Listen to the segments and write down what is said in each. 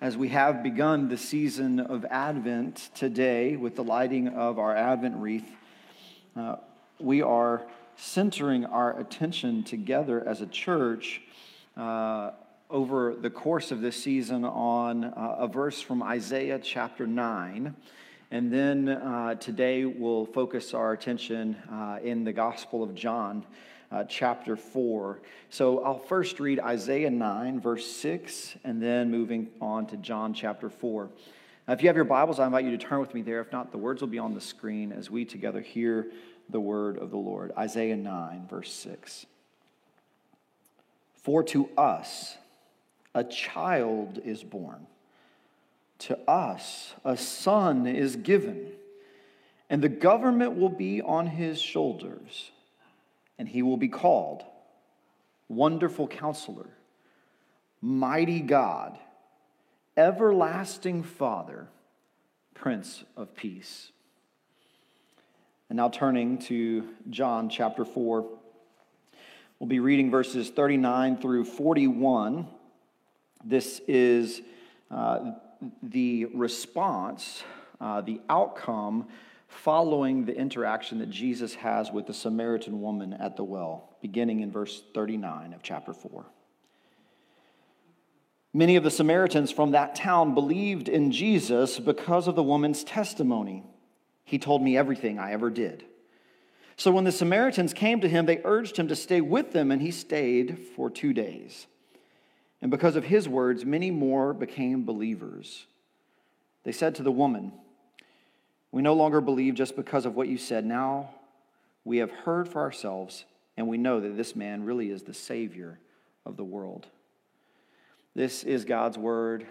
as we have begun the season of Advent today with the lighting of our Advent wreath, uh, we are centering our attention together as a church uh, over the course of this season on uh, a verse from Isaiah chapter 9. And then uh, today we'll focus our attention uh, in the Gospel of John uh, chapter 4. So I'll first read Isaiah 9, verse 6, and then moving on to John chapter 4. Now, if you have your Bibles, I invite you to turn with me there. If not, the words will be on the screen as we together hear the word of the Lord. Isaiah 9, verse 6. For to us a child is born, to us a son is given, and the government will be on his shoulders and he will be called Wonderful Counselor, Mighty God, Everlasting Father, Prince of Peace. And now turning to John chapter 4, we'll be reading verses 39 through 41. This is uh, the response, uh, the outcome following the interaction that Jesus has with the Samaritan woman at the well, beginning in verse 39 of chapter 4. Many of the Samaritans from that town believed in Jesus because of the woman's testimony. He told me everything I ever did. So when the Samaritans came to him, they urged him to stay with them, and he stayed for two days. And because of his words, many more became believers. They said to the woman, we no longer believe just because of what you said. Now we have heard for ourselves, and we know that this man really is the Savior of the world. This is God's word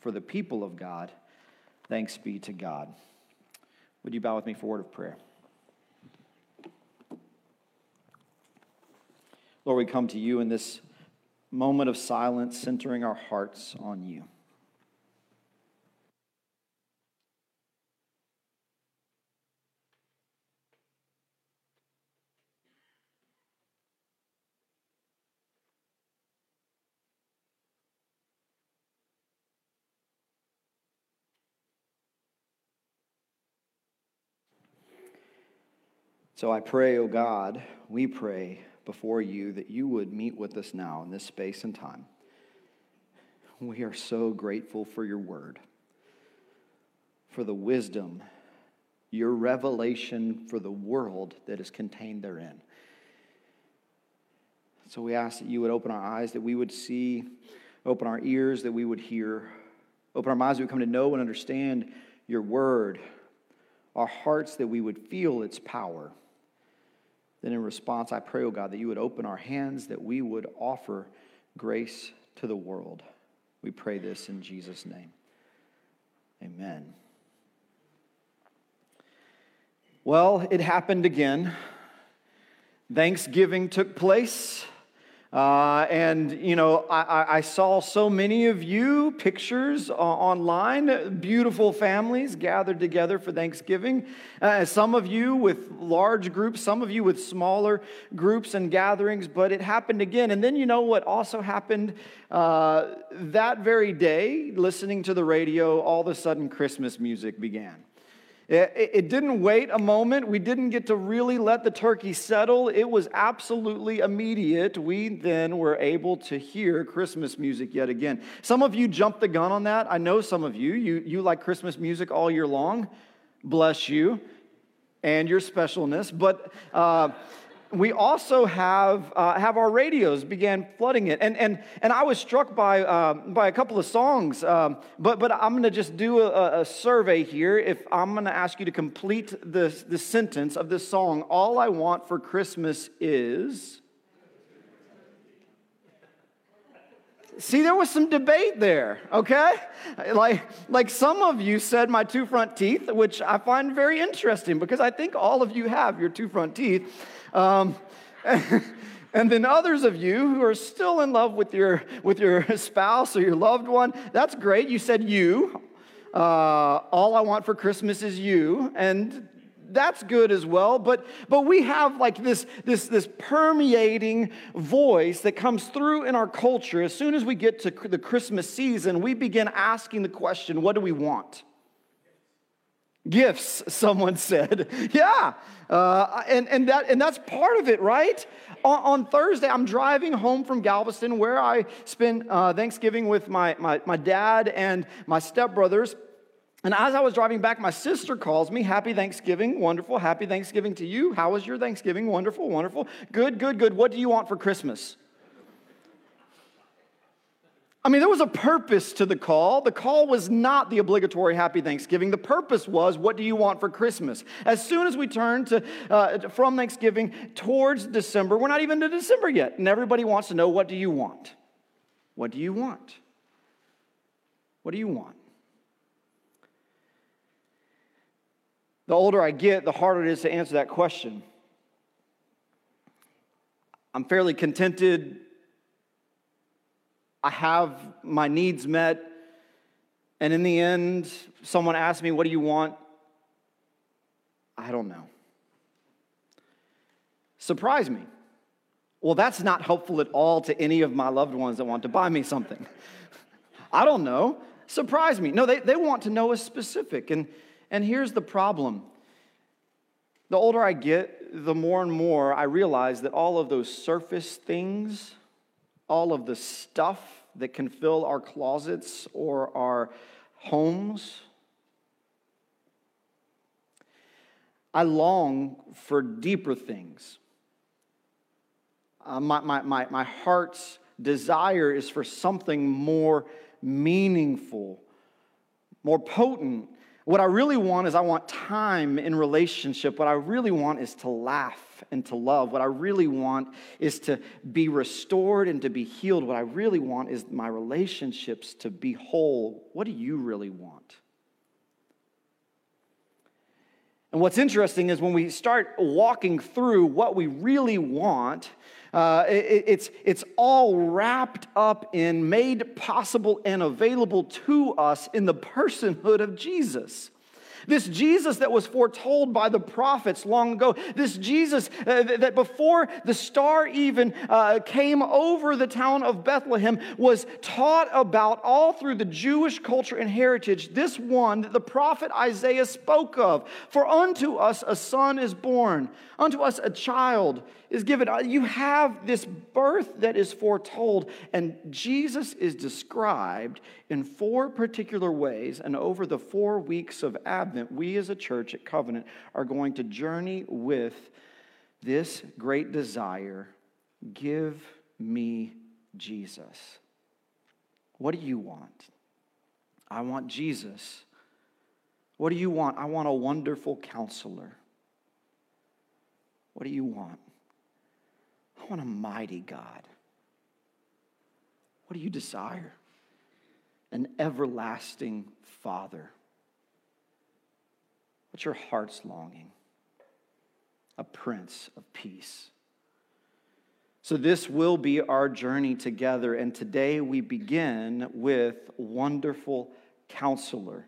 for the people of God. Thanks be to God. Would you bow with me for a word of prayer? Lord, we come to you in this moment of silence, centering our hearts on you. So I pray, O oh God, we pray before you that you would meet with us now in this space and time. We are so grateful for your word, for the wisdom, your revelation for the world that is contained therein. So we ask that you would open our eyes, that we would see, open our ears, that we would hear, open our minds, that we would come to know and understand your word, our hearts, that we would feel its power then in response, I pray, oh God, that you would open our hands, that we would offer grace to the world. We pray this in Jesus' name. Amen. Well, it happened again. Thanksgiving took place. Uh, and, you know, I, I, saw so many of you pictures uh, online, beautiful families gathered together for Thanksgiving. Uh, some of you with large groups, some of you with smaller groups and gatherings, but it happened again. And then, you know what also happened? Uh, that very day, listening to the radio, all of a sudden Christmas music began. It, didn't wait a moment. We didn't get to really let the turkey settle. It was absolutely immediate. We then were able to hear Christmas music yet again. Some of you jumped the gun on that. I know some of you. You, you like Christmas music all year long. Bless you and your specialness. But. Uh, we also have, uh, have our radios began flooding it. And, and, and I was struck by, uh, by a couple of songs, um, but, but I'm going to just do a, a, survey here. If I'm going to ask you to complete the, the sentence of this song, All I Want for Christmas is. See, there was some debate there, okay? Like, like some of you said my two front teeth, which I find very interesting because I think all of you have your two front teeth. Um, and then others of you who are still in love with your, with your spouse or your loved one, that's great. You said you. Uh, all I want for Christmas is you. And that's good as well. But, but we have like this, this, this permeating voice that comes through in our culture. As soon as we get to the Christmas season, we begin asking the question what do we want? Gifts, someone said. yeah. Uh, and, and, that, and that's part of it, right? On, on, Thursday, I'm driving home from Galveston where I spent uh, Thanksgiving with my, my, my dad and my stepbrothers. And as I was driving back, my sister calls me, Happy Thanksgiving, wonderful. Happy Thanksgiving to you. How was your Thanksgiving? Wonderful, wonderful. Good, good, good. What do you want for Christmas? I mean, there was a purpose to the call. The call was not the obligatory Happy Thanksgiving. The purpose was, what do you want for Christmas? As soon as we turn to, uh, from Thanksgiving towards December, we're not even to December yet, and everybody wants to know, what do you want? What do you want? What do you want? The older I get, the harder it is to answer that question. I'm fairly contented I have my needs met. And in the end, someone asks me, What do you want? I don't know. Surprise me. Well, that's not helpful at all to any of my loved ones that want to buy me something. I don't know. Surprise me. No, they, they want to know a specific. And, and here's the problem the older I get, the more and more I realize that all of those surface things all of the stuff that can fill our closets or our homes. I long for deeper things. Uh, my, my, my, my heart's desire is for something more meaningful, more potent. What I really want is I want time in relationship. What I really want is to laugh and to love. What I really want is to be restored and to be healed. What I really want is my relationships to be whole. What do you really want? And what's interesting is when we start walking through what we really want, uh, it, it's, it's all wrapped up in, made possible, and available to us in the personhood of Jesus. This Jesus that was foretold by the prophets long ago, this Jesus uh, that before the star even uh, came over the town of Bethlehem was taught about all through the Jewish culture and heritage, this one that the prophet Isaiah spoke of. For unto us a son is born, unto us a child is given. Uh, you have this birth that is foretold, and Jesus is described in four particular ways. And over the four weeks of Advent, we as a church at Covenant are going to journey with this great desire give me Jesus. What do you want? I want Jesus. What do you want? I want a wonderful counselor. What do you want? Want a mighty God. What do you desire? An everlasting Father. What's your heart's longing? A Prince of Peace. So, this will be our journey together, and today we begin with Wonderful Counselor.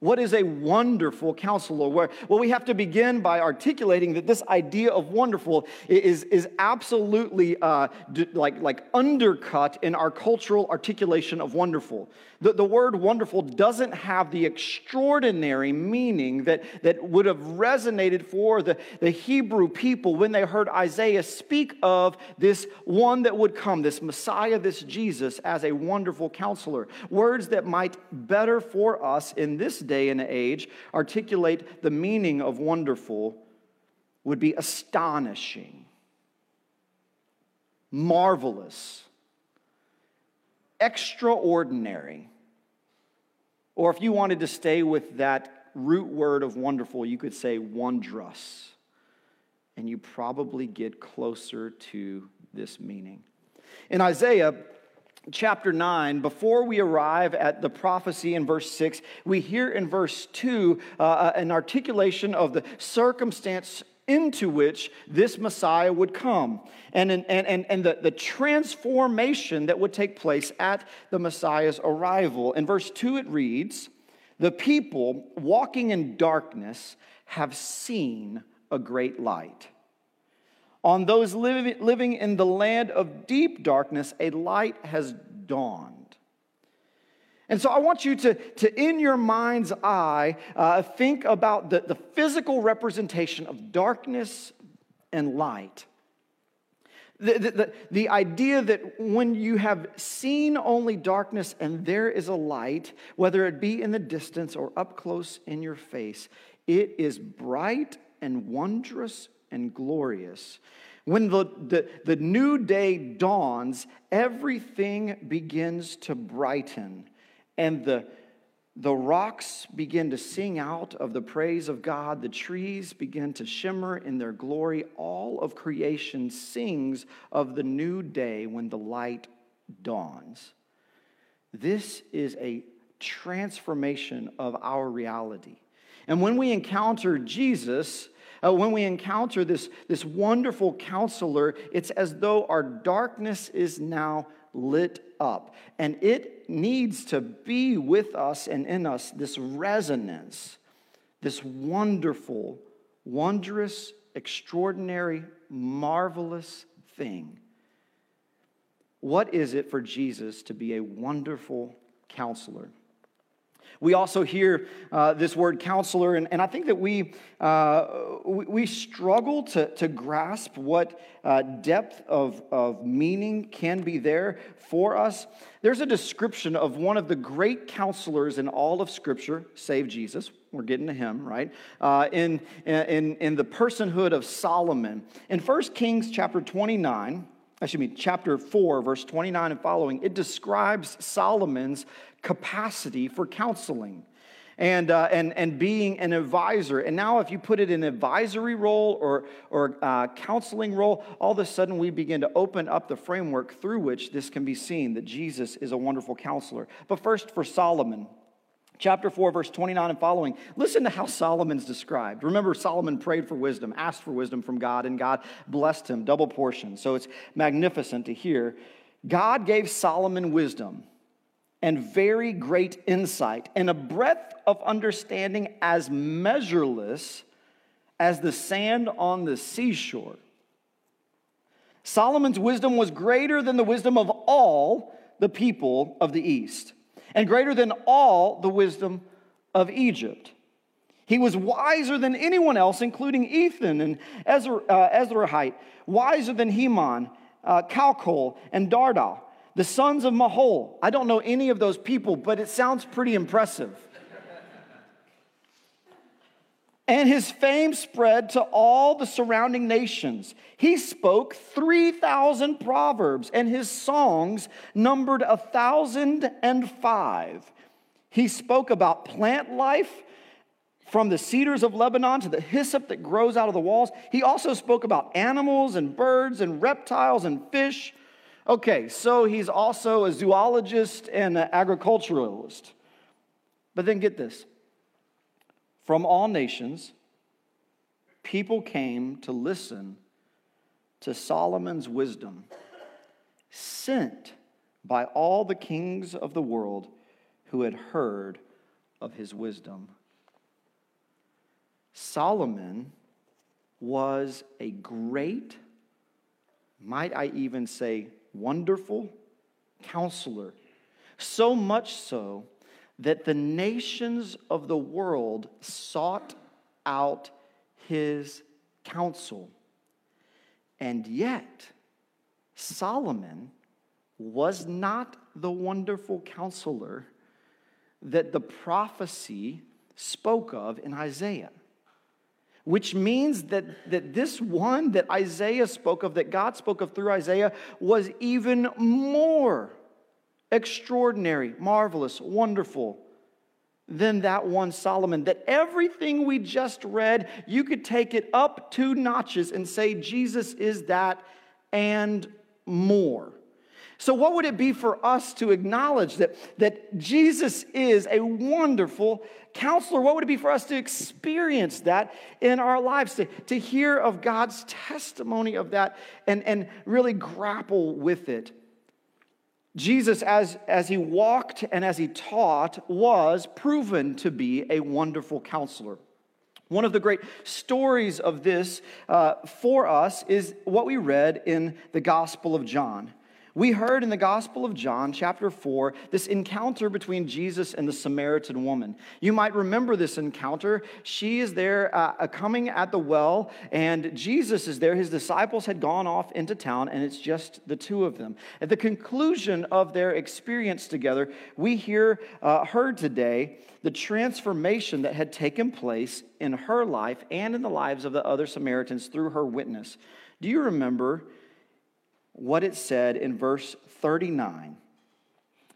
What is a wonderful counselor? Well, we have to begin by articulating that this idea of wonderful is, is absolutely uh, like, like undercut in our cultural articulation of wonderful. The, the word wonderful doesn't have the extraordinary meaning that, that would have resonated for the, the Hebrew people when they heard Isaiah speak of this one that would come, this Messiah, this Jesus, as a wonderful counselor. Words that might better for us in this day and age articulate the meaning of wonderful would be astonishing, marvelous extraordinary. Or if you wanted to stay with that root word of wonderful, you could say wondrous. And you probably get closer to this meaning. In Isaiah, chapter 9, before we arrive at the prophecy in verse 6, we hear in verse 2 uh, an articulation of the circumstance into which this Messiah would come and, and, and, and the, the transformation that would take place at the Messiah's arrival. In verse 2, it reads, The people walking in darkness have seen a great light. On those living in the land of deep darkness, a light has dawned. And so I want you to, to in your mind's eye, uh, think about the, the physical representation of darkness and light. The, the, the, idea that when you have seen only darkness and there is a light, whether it be in the distance or up close in your face, it is bright and wondrous and glorious. When the, the, the new day dawns, everything begins to brighten, and the, the rocks begin to sing out of the praise of God. The trees begin to shimmer in their glory. All of creation sings of the new day when the light dawns. This is a transformation of our reality. And when we encounter Jesus, uh, when we encounter this, this wonderful counselor, it's as though our darkness is now lit up. And it needs to be with us and in us this resonance, this wonderful, wondrous, extraordinary, marvelous thing. What is it for Jesus to be a wonderful counselor? We also hear uh, this word counselor, and, and I think that we, uh, we, we, struggle to, to grasp what uh, depth of, of meaning can be there for us. There's a description of one of the great counselors in all of Scripture, save Jesus. We're getting to him, right? Uh, in, in, in the personhood of Solomon. In 1 Kings chapter 29, excuse me, chapter 4, verse 29 and following, it describes Solomon's capacity for counseling and, uh, and, and being an advisor. And now, if you put it in advisory role or, or uh, counseling role, all of a sudden we begin to open up the framework through which this can be seen that Jesus is a wonderful counselor. But first, for Solomon. Chapter 4, verse 29 and following. Listen to how Solomon's described. Remember, Solomon prayed for wisdom, asked for wisdom from God, and God blessed him, double portion. So it's magnificent to hear. God gave Solomon wisdom and very great insight, and a breadth of understanding as measureless as the sand on the seashore. Solomon's wisdom was greater than the wisdom of all the people of the East, and greater than all the wisdom of Egypt. He was wiser than anyone else, including Ethan and Ezra, uh, Ezrahite, wiser than Heman, uh, and Dardal the sons of Mahol. I don't know any of those people, but it sounds pretty impressive. And his fame spread to all the surrounding nations. He spoke 3,000 proverbs, and his songs numbered a 1,005. He spoke about plant life from the cedars of Lebanon to the hyssop that grows out of the walls. He also spoke about animals and birds and reptiles and fish Okay, so he's also a zoologist and an agriculturalist. But then get this from all nations, people came to listen to Solomon's wisdom, sent by all the kings of the world who had heard of his wisdom. Solomon was a great, might I even say, wonderful counselor. So much so that the nations of the world sought out his counsel. And yet, Solomon was not the wonderful counselor that the prophecy spoke of in Isaiah which means that, that this one that Isaiah spoke of, that God spoke of through Isaiah, was even more extraordinary, marvelous, wonderful than that one Solomon. That everything we just read, you could take it up two notches and say Jesus is that and more. So, what would it be for us to acknowledge that, that Jesus is a wonderful counselor? What would it be for us to experience that in our lives, to, to hear of God's testimony of that and, and really grapple with it? Jesus, as, as he walked and as he taught, was proven to be a wonderful counselor. One of the great stories of this uh, for us is what we read in the Gospel of John. We heard in the Gospel of John, chapter 4, this encounter between Jesus and the Samaritan woman. You might remember this encounter. She is there uh, coming at the well, and Jesus is there. His disciples had gone off into town, and it's just the two of them. At the conclusion of their experience together, we hear, uh, heard today the transformation that had taken place in her life and in the lives of the other Samaritans through her witness. Do you remember? What it said in verse 39.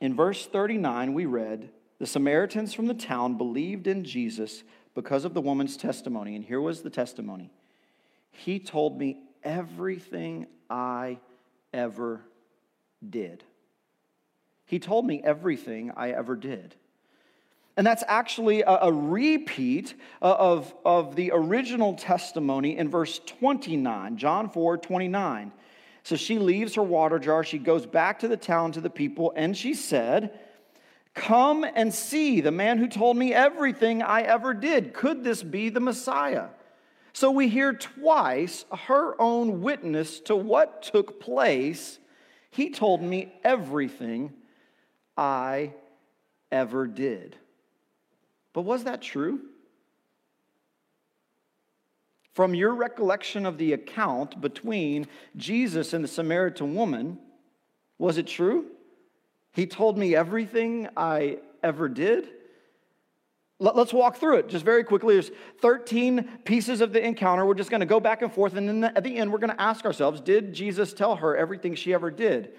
In verse 39, we read, The Samaritans from the town believed in Jesus because of the woman's testimony. And here was the testimony He told me everything I ever did. He told me everything I ever did. And that's actually a, a, repeat uh, of, of the original testimony in verse 29, John 4 29. So she leaves her water jar. She goes back to the town to the people, and she said, Come and see the man who told me everything I ever did. Could this be the Messiah? So we hear twice her own witness to what took place. He told me everything I ever did. But was that true? From your recollection of the account between Jesus and the Samaritan woman, was it true? He told me everything I ever did. Let's walk through it just very quickly. There's 13 pieces of the encounter. We're just going to go back and forth. And then at the end, we're going to ask ourselves Did Jesus tell her everything she ever did?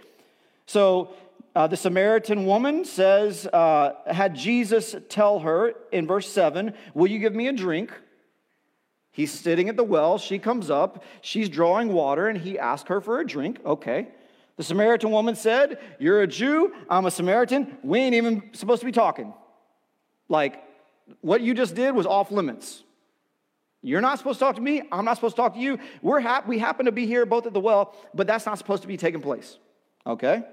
So uh, the Samaritan woman says, uh, Had Jesus tell her in verse 7, Will you give me a drink? He's sitting at the well. She comes up. She's drawing water, and he asks her for a drink. Okay. The Samaritan woman said, You're a Jew. I'm a Samaritan. We ain't even supposed to be talking. Like, what you just did was off limits. You're not supposed to talk to me. I'm not supposed to talk to you. We're hap- we happen to be here both at the well, but that's not supposed to be taking place. Okay?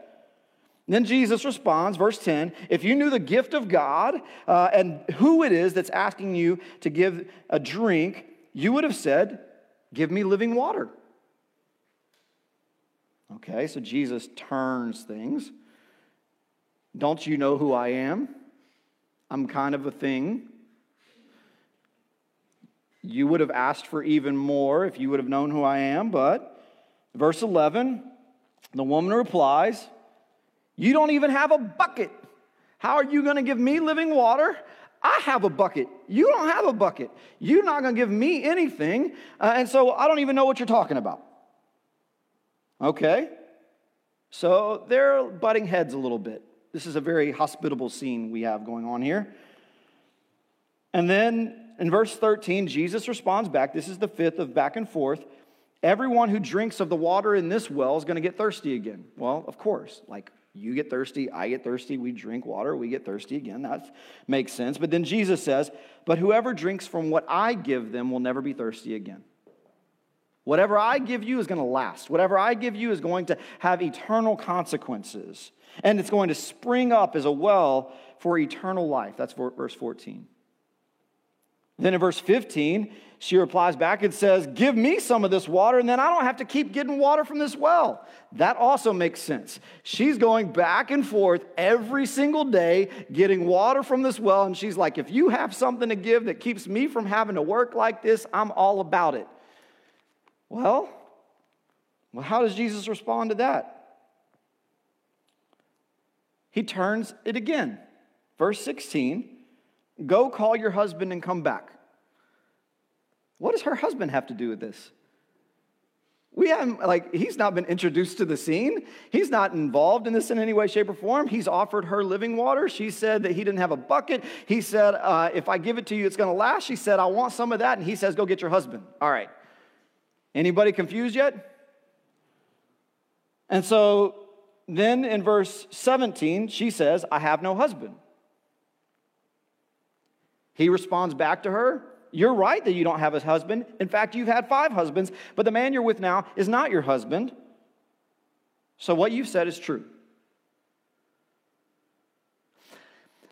Then Jesus responds, verse 10 If you knew the gift of God uh, and who it is that's asking you to give a drink, you would have said, Give me living water. Okay, so Jesus turns things. Don't you know who I am? I'm kind of a thing. You would have asked for even more if you would have known who I am, but verse 11, the woman replies, You don't even have a bucket. How are you going to give me living water? I have a bucket. You don't have a bucket. You're not going to give me anything. Uh, and so I don't even know what you're talking about. Okay? So they're butting heads a little bit. This is a very hospitable scene we have going on here. And then in verse 13, Jesus responds back. This is the fifth of back and forth. Everyone who drinks of the water in this well is going to get thirsty again. Well, of course, like you get thirsty, I get thirsty, we drink water, we get thirsty again. That makes sense. But then Jesus says, But whoever drinks from what I give them will never be thirsty again. Whatever I give you is going to last. Whatever I give you is going to have eternal consequences. And it's going to spring up as a well for eternal life. That's verse 14. Then in verse 15, she replies back and says, Give me some of this water, and then I don't have to keep getting water from this well. That also makes sense. She's going back and forth every single day getting water from this well, and she's like, If you have something to give that keeps me from having to work like this, I'm all about it. Well, well how does Jesus respond to that? He turns it again. Verse 16 Go call your husband and come back. What does her husband have to do with this? We haven't, like, he's not been introduced to the scene. He's not involved in this in any way, shape, or form. He's offered her living water. She said that he didn't have a bucket. He said, uh, if I give it to you, it's going to last. She said, I want some of that. And he says, go get your husband. All right. Anybody confused yet? And so then in verse 17, she says, I have no husband. He responds back to her, You're right that you don't have a husband. In fact, you've had five husbands, but the man you're with now is not your husband. So what you've said is true.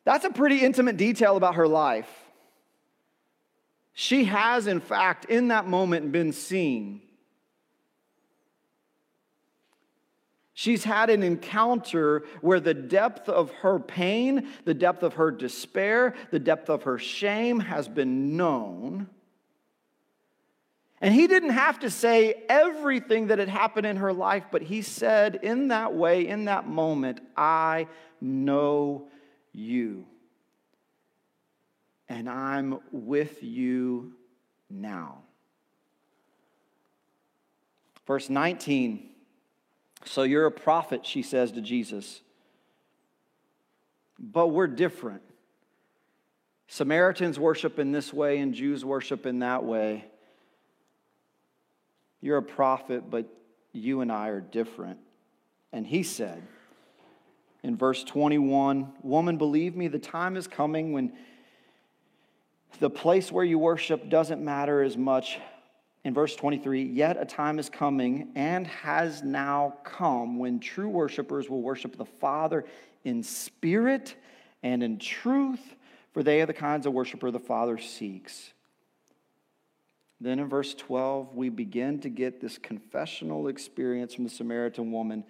That's a pretty intimate detail about her life. She has, in fact, in that moment been seen She's had an encounter where the depth of her pain, the depth of her despair, the depth of her shame has been known. And he didn't have to say everything that had happened in her life, but he said in that way, in that moment, I know you. And I'm with you now. Verse 19. So you're a prophet, she says to Jesus. But we're different. Samaritans worship in this way, and Jews worship in that way. You're a prophet, but you and I are different. And he said in verse 21 Woman, believe me, the time is coming when the place where you worship doesn't matter as much. In verse 23, yet a time is coming and has now come when true worshipers will worship the Father in spirit and in truth, for they are the kinds of worshiper the Father seeks. Then in verse 12, we begin to get this confessional experience from the Samaritan woman.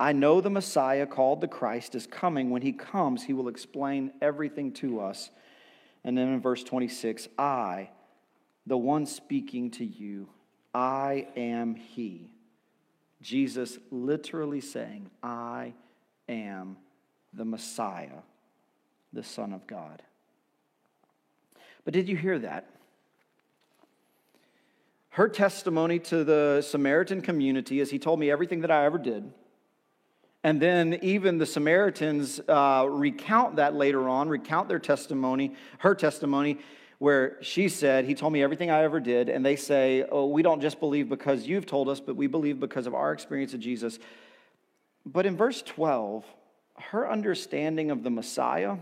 I know the Messiah, called the Christ, is coming. When he comes, he will explain everything to us. And then in verse 26, I, the one speaking to you, I am he. Jesus literally saying, I am the Messiah, the Son of God. But did you hear that? her testimony to the Samaritan community is he told me everything that I ever did. And then even the Samaritans uh, recount that later on, recount their testimony, her testimony, where she said, He told me everything I ever did. And they say, Oh, we don't just believe because you've told us, but we believe because of our experience of Jesus. But in verse 12, her understanding of the Messiah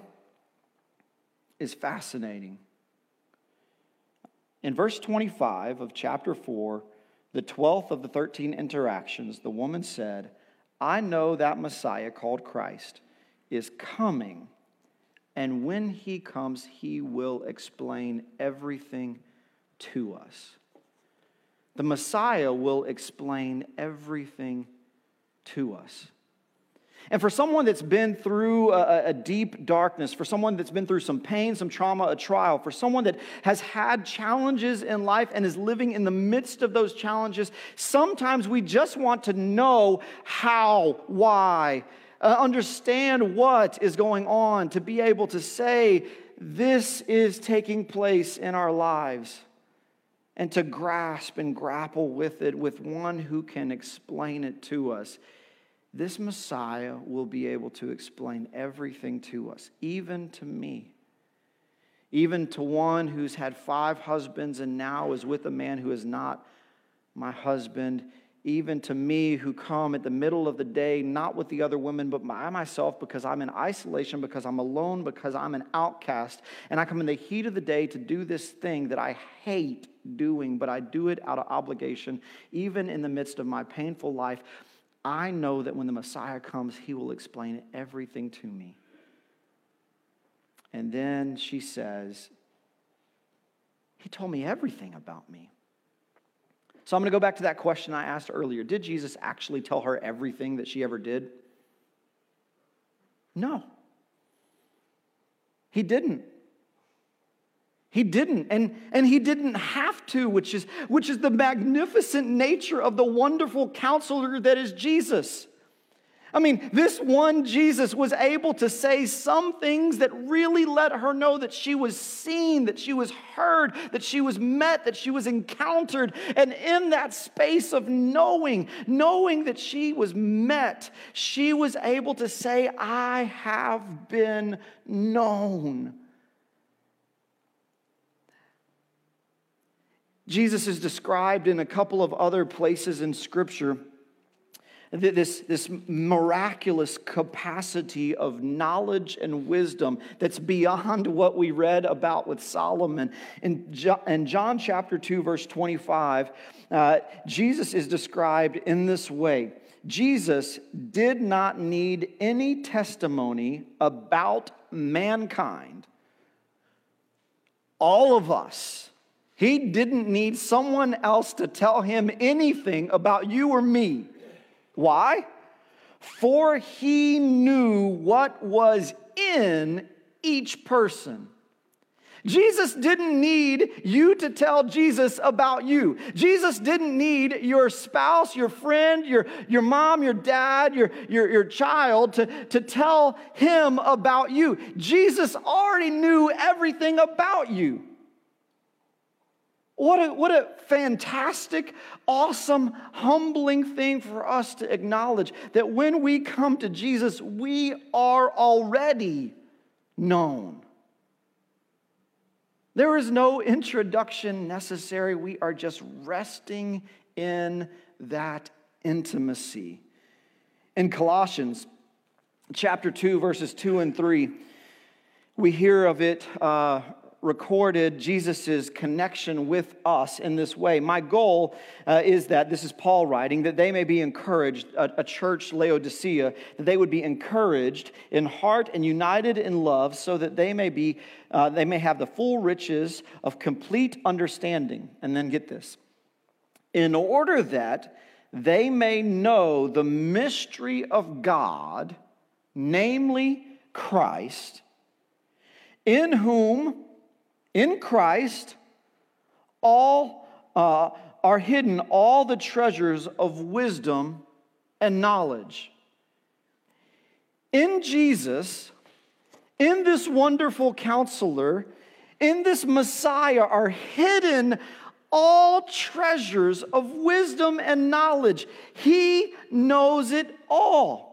is fascinating. In verse 25 of chapter 4, the 12th of the 13 interactions, the woman said, I know that Messiah called Christ is coming, and when he comes, he will explain everything to us. The Messiah will explain everything to us. And for someone that's been through a, a, deep darkness, for someone that's been through some pain, some trauma, a trial, for someone that has had challenges in life and is living in the midst of those challenges, sometimes we just want to know how, why, uh, understand what is going on, to be able to say, this is taking place in our lives, and to grasp and grapple with it with one who can explain it to us. This Messiah will be able to explain everything to us, even to me, even to one who's had five husbands and now is with a man who is not my husband, even to me who come at the middle of the day, not with the other women, but by myself because I'm in isolation, because I'm alone, because I'm an outcast. And I come in the heat of the day to do this thing that I hate doing, but I do it out of obligation, even in the midst of my painful life. I know that when the Messiah comes, he will explain everything to me. And then she says, He told me everything about me. So I'm going to go back to that question I asked earlier. Did Jesus actually tell her everything that she ever did? No. He didn't. He didn't, and, and he didn't have to, which is, which is the magnificent nature of the wonderful counselor that is Jesus. I mean, this one Jesus was able to say some things that really let her know that she was seen, that she was heard, that she was met, that she was encountered. And in that space of knowing, knowing that she was met, she was able to say, I have been known. Jesus is described in a couple of other places in Scripture. This, this miraculous capacity of knowledge and wisdom that's beyond what we read about with Solomon. In John, in John chapter 2, verse 25, uh, Jesus is described in this way Jesus did not need any testimony about mankind. All of us. He didn't need someone else to tell him anything about you or me. Why? For he knew what was in each person. Jesus didn't need you to tell Jesus about you. Jesus didn't need your spouse, your friend, your, your mom, your dad, your, your, your child to, to tell him about you. Jesus already knew everything about you. What a, what a fantastic, awesome, humbling thing for us to acknowledge that when we come to Jesus, we are already known. There is no introduction necessary. We are just resting in that intimacy. In Colossians chapter 2, verses 2 and 3, we hear of it uh, recorded Jesus' connection with us in this way. My goal uh, is that, this is Paul writing, that they may be encouraged, a, a church Laodicea, that they would be encouraged in heart and united in love, so that they may be, uh, they may have the full riches of complete understanding. And then get this. In order that they may know the mystery of God, namely Christ, in whom in Christ, all uh, are hidden all the treasures of wisdom and knowledge. In Jesus, in this wonderful counselor, in this Messiah are hidden all treasures of wisdom and knowledge. He knows it all.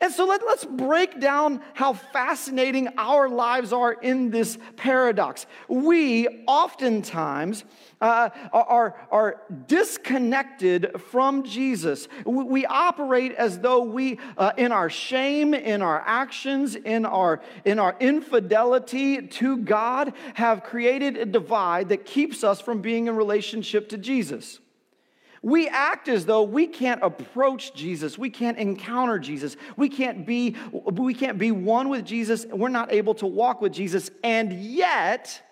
And so let, us break down how fascinating our lives are in this paradox. We oftentimes uh, are, are disconnected from Jesus. We, we operate as though we, uh, in our shame, in our actions, in our, in our infidelity to God, have created a divide that keeps us from being in relationship to Jesus. We act as though we can't approach Jesus. We can't encounter Jesus. We can't be, we can't be one with Jesus. We're not able to walk with Jesus. And yet,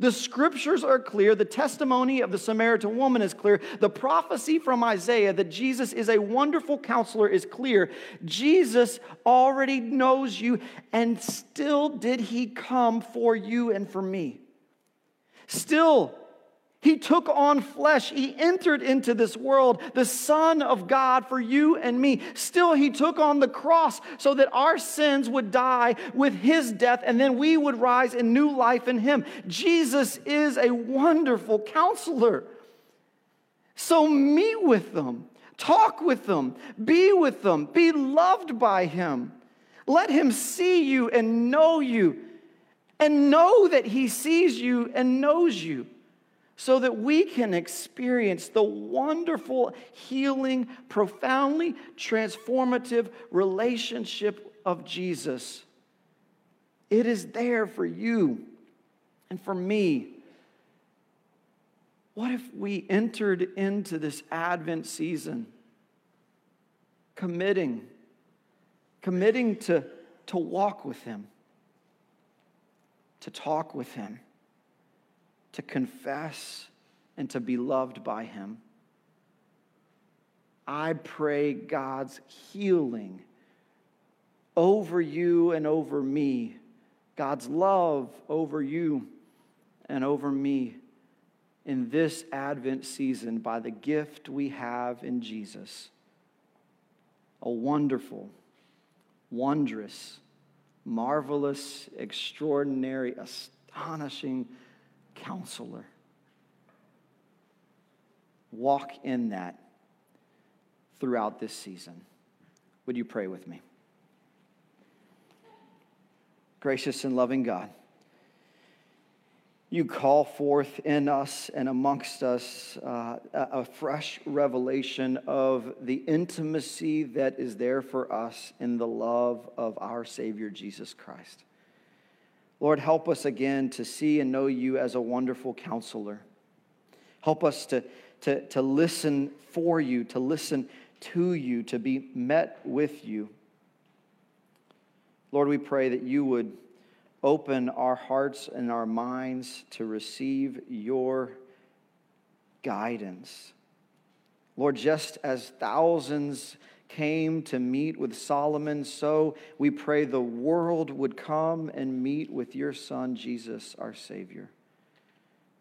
the scriptures are clear. The testimony of the Samaritan woman is clear. The prophecy from Isaiah that Jesus is a wonderful counselor is clear. Jesus already knows you, and still did he come for you and for me. Still, he took on flesh. He entered into this world, the Son of God for you and me. Still, He took on the cross so that our sins would die with His death and then we would rise in new life in Him. Jesus is a wonderful counselor. So meet with them, talk with them, be with them, be loved by Him. Let Him see you and know you, and know that He sees you and knows you so that we can experience the wonderful, healing, profoundly transformative relationship of Jesus. It is there for you and for me. What if we entered into this Advent season committing, committing to, to walk with Him, to talk with Him? To confess and to be loved by Him. I pray God's healing over you and over me, God's love over you and over me in this Advent season by the gift we have in Jesus. A wonderful, wondrous, marvelous, extraordinary, astonishing, counselor. Walk in that throughout this season. Would you pray with me? Gracious and loving God, you call forth in us and amongst us uh, a fresh revelation of the intimacy that is there for us in the love of our Savior Jesus Christ. Lord, help us again to see and know you as a wonderful counselor. Help us to, to, to listen for you, to listen to you, to be met with you. Lord, we pray that you would open our hearts and our minds to receive your guidance. Lord, just as thousands came to meet with Solomon, so we pray the world would come and meet with your Son, Jesus, our Savior.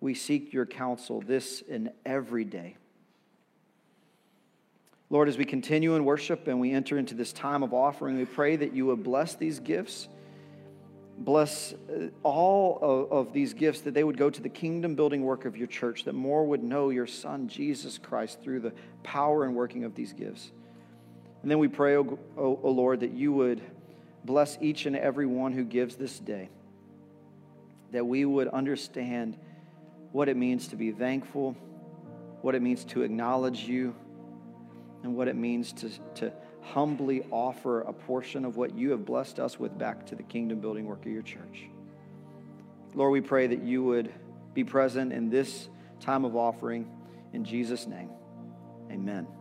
We seek your counsel this and every day. Lord, as we continue in worship and we enter into this time of offering, we pray that you would bless these gifts. Bless uh, all of, of, these gifts, that they would go to the kingdom building work of your church, that more would know your Son, Jesus Christ, through the power and working of these gifts. And then we pray, O Lord, that you would bless each and every one who gives this day, that we would understand what it means to be thankful, what it means to acknowledge you and what it means to, to humbly offer a portion of what you have blessed us with back to the kingdom building work of your church. Lord, we pray that you would be present in this time of offering. In Jesus' name, amen.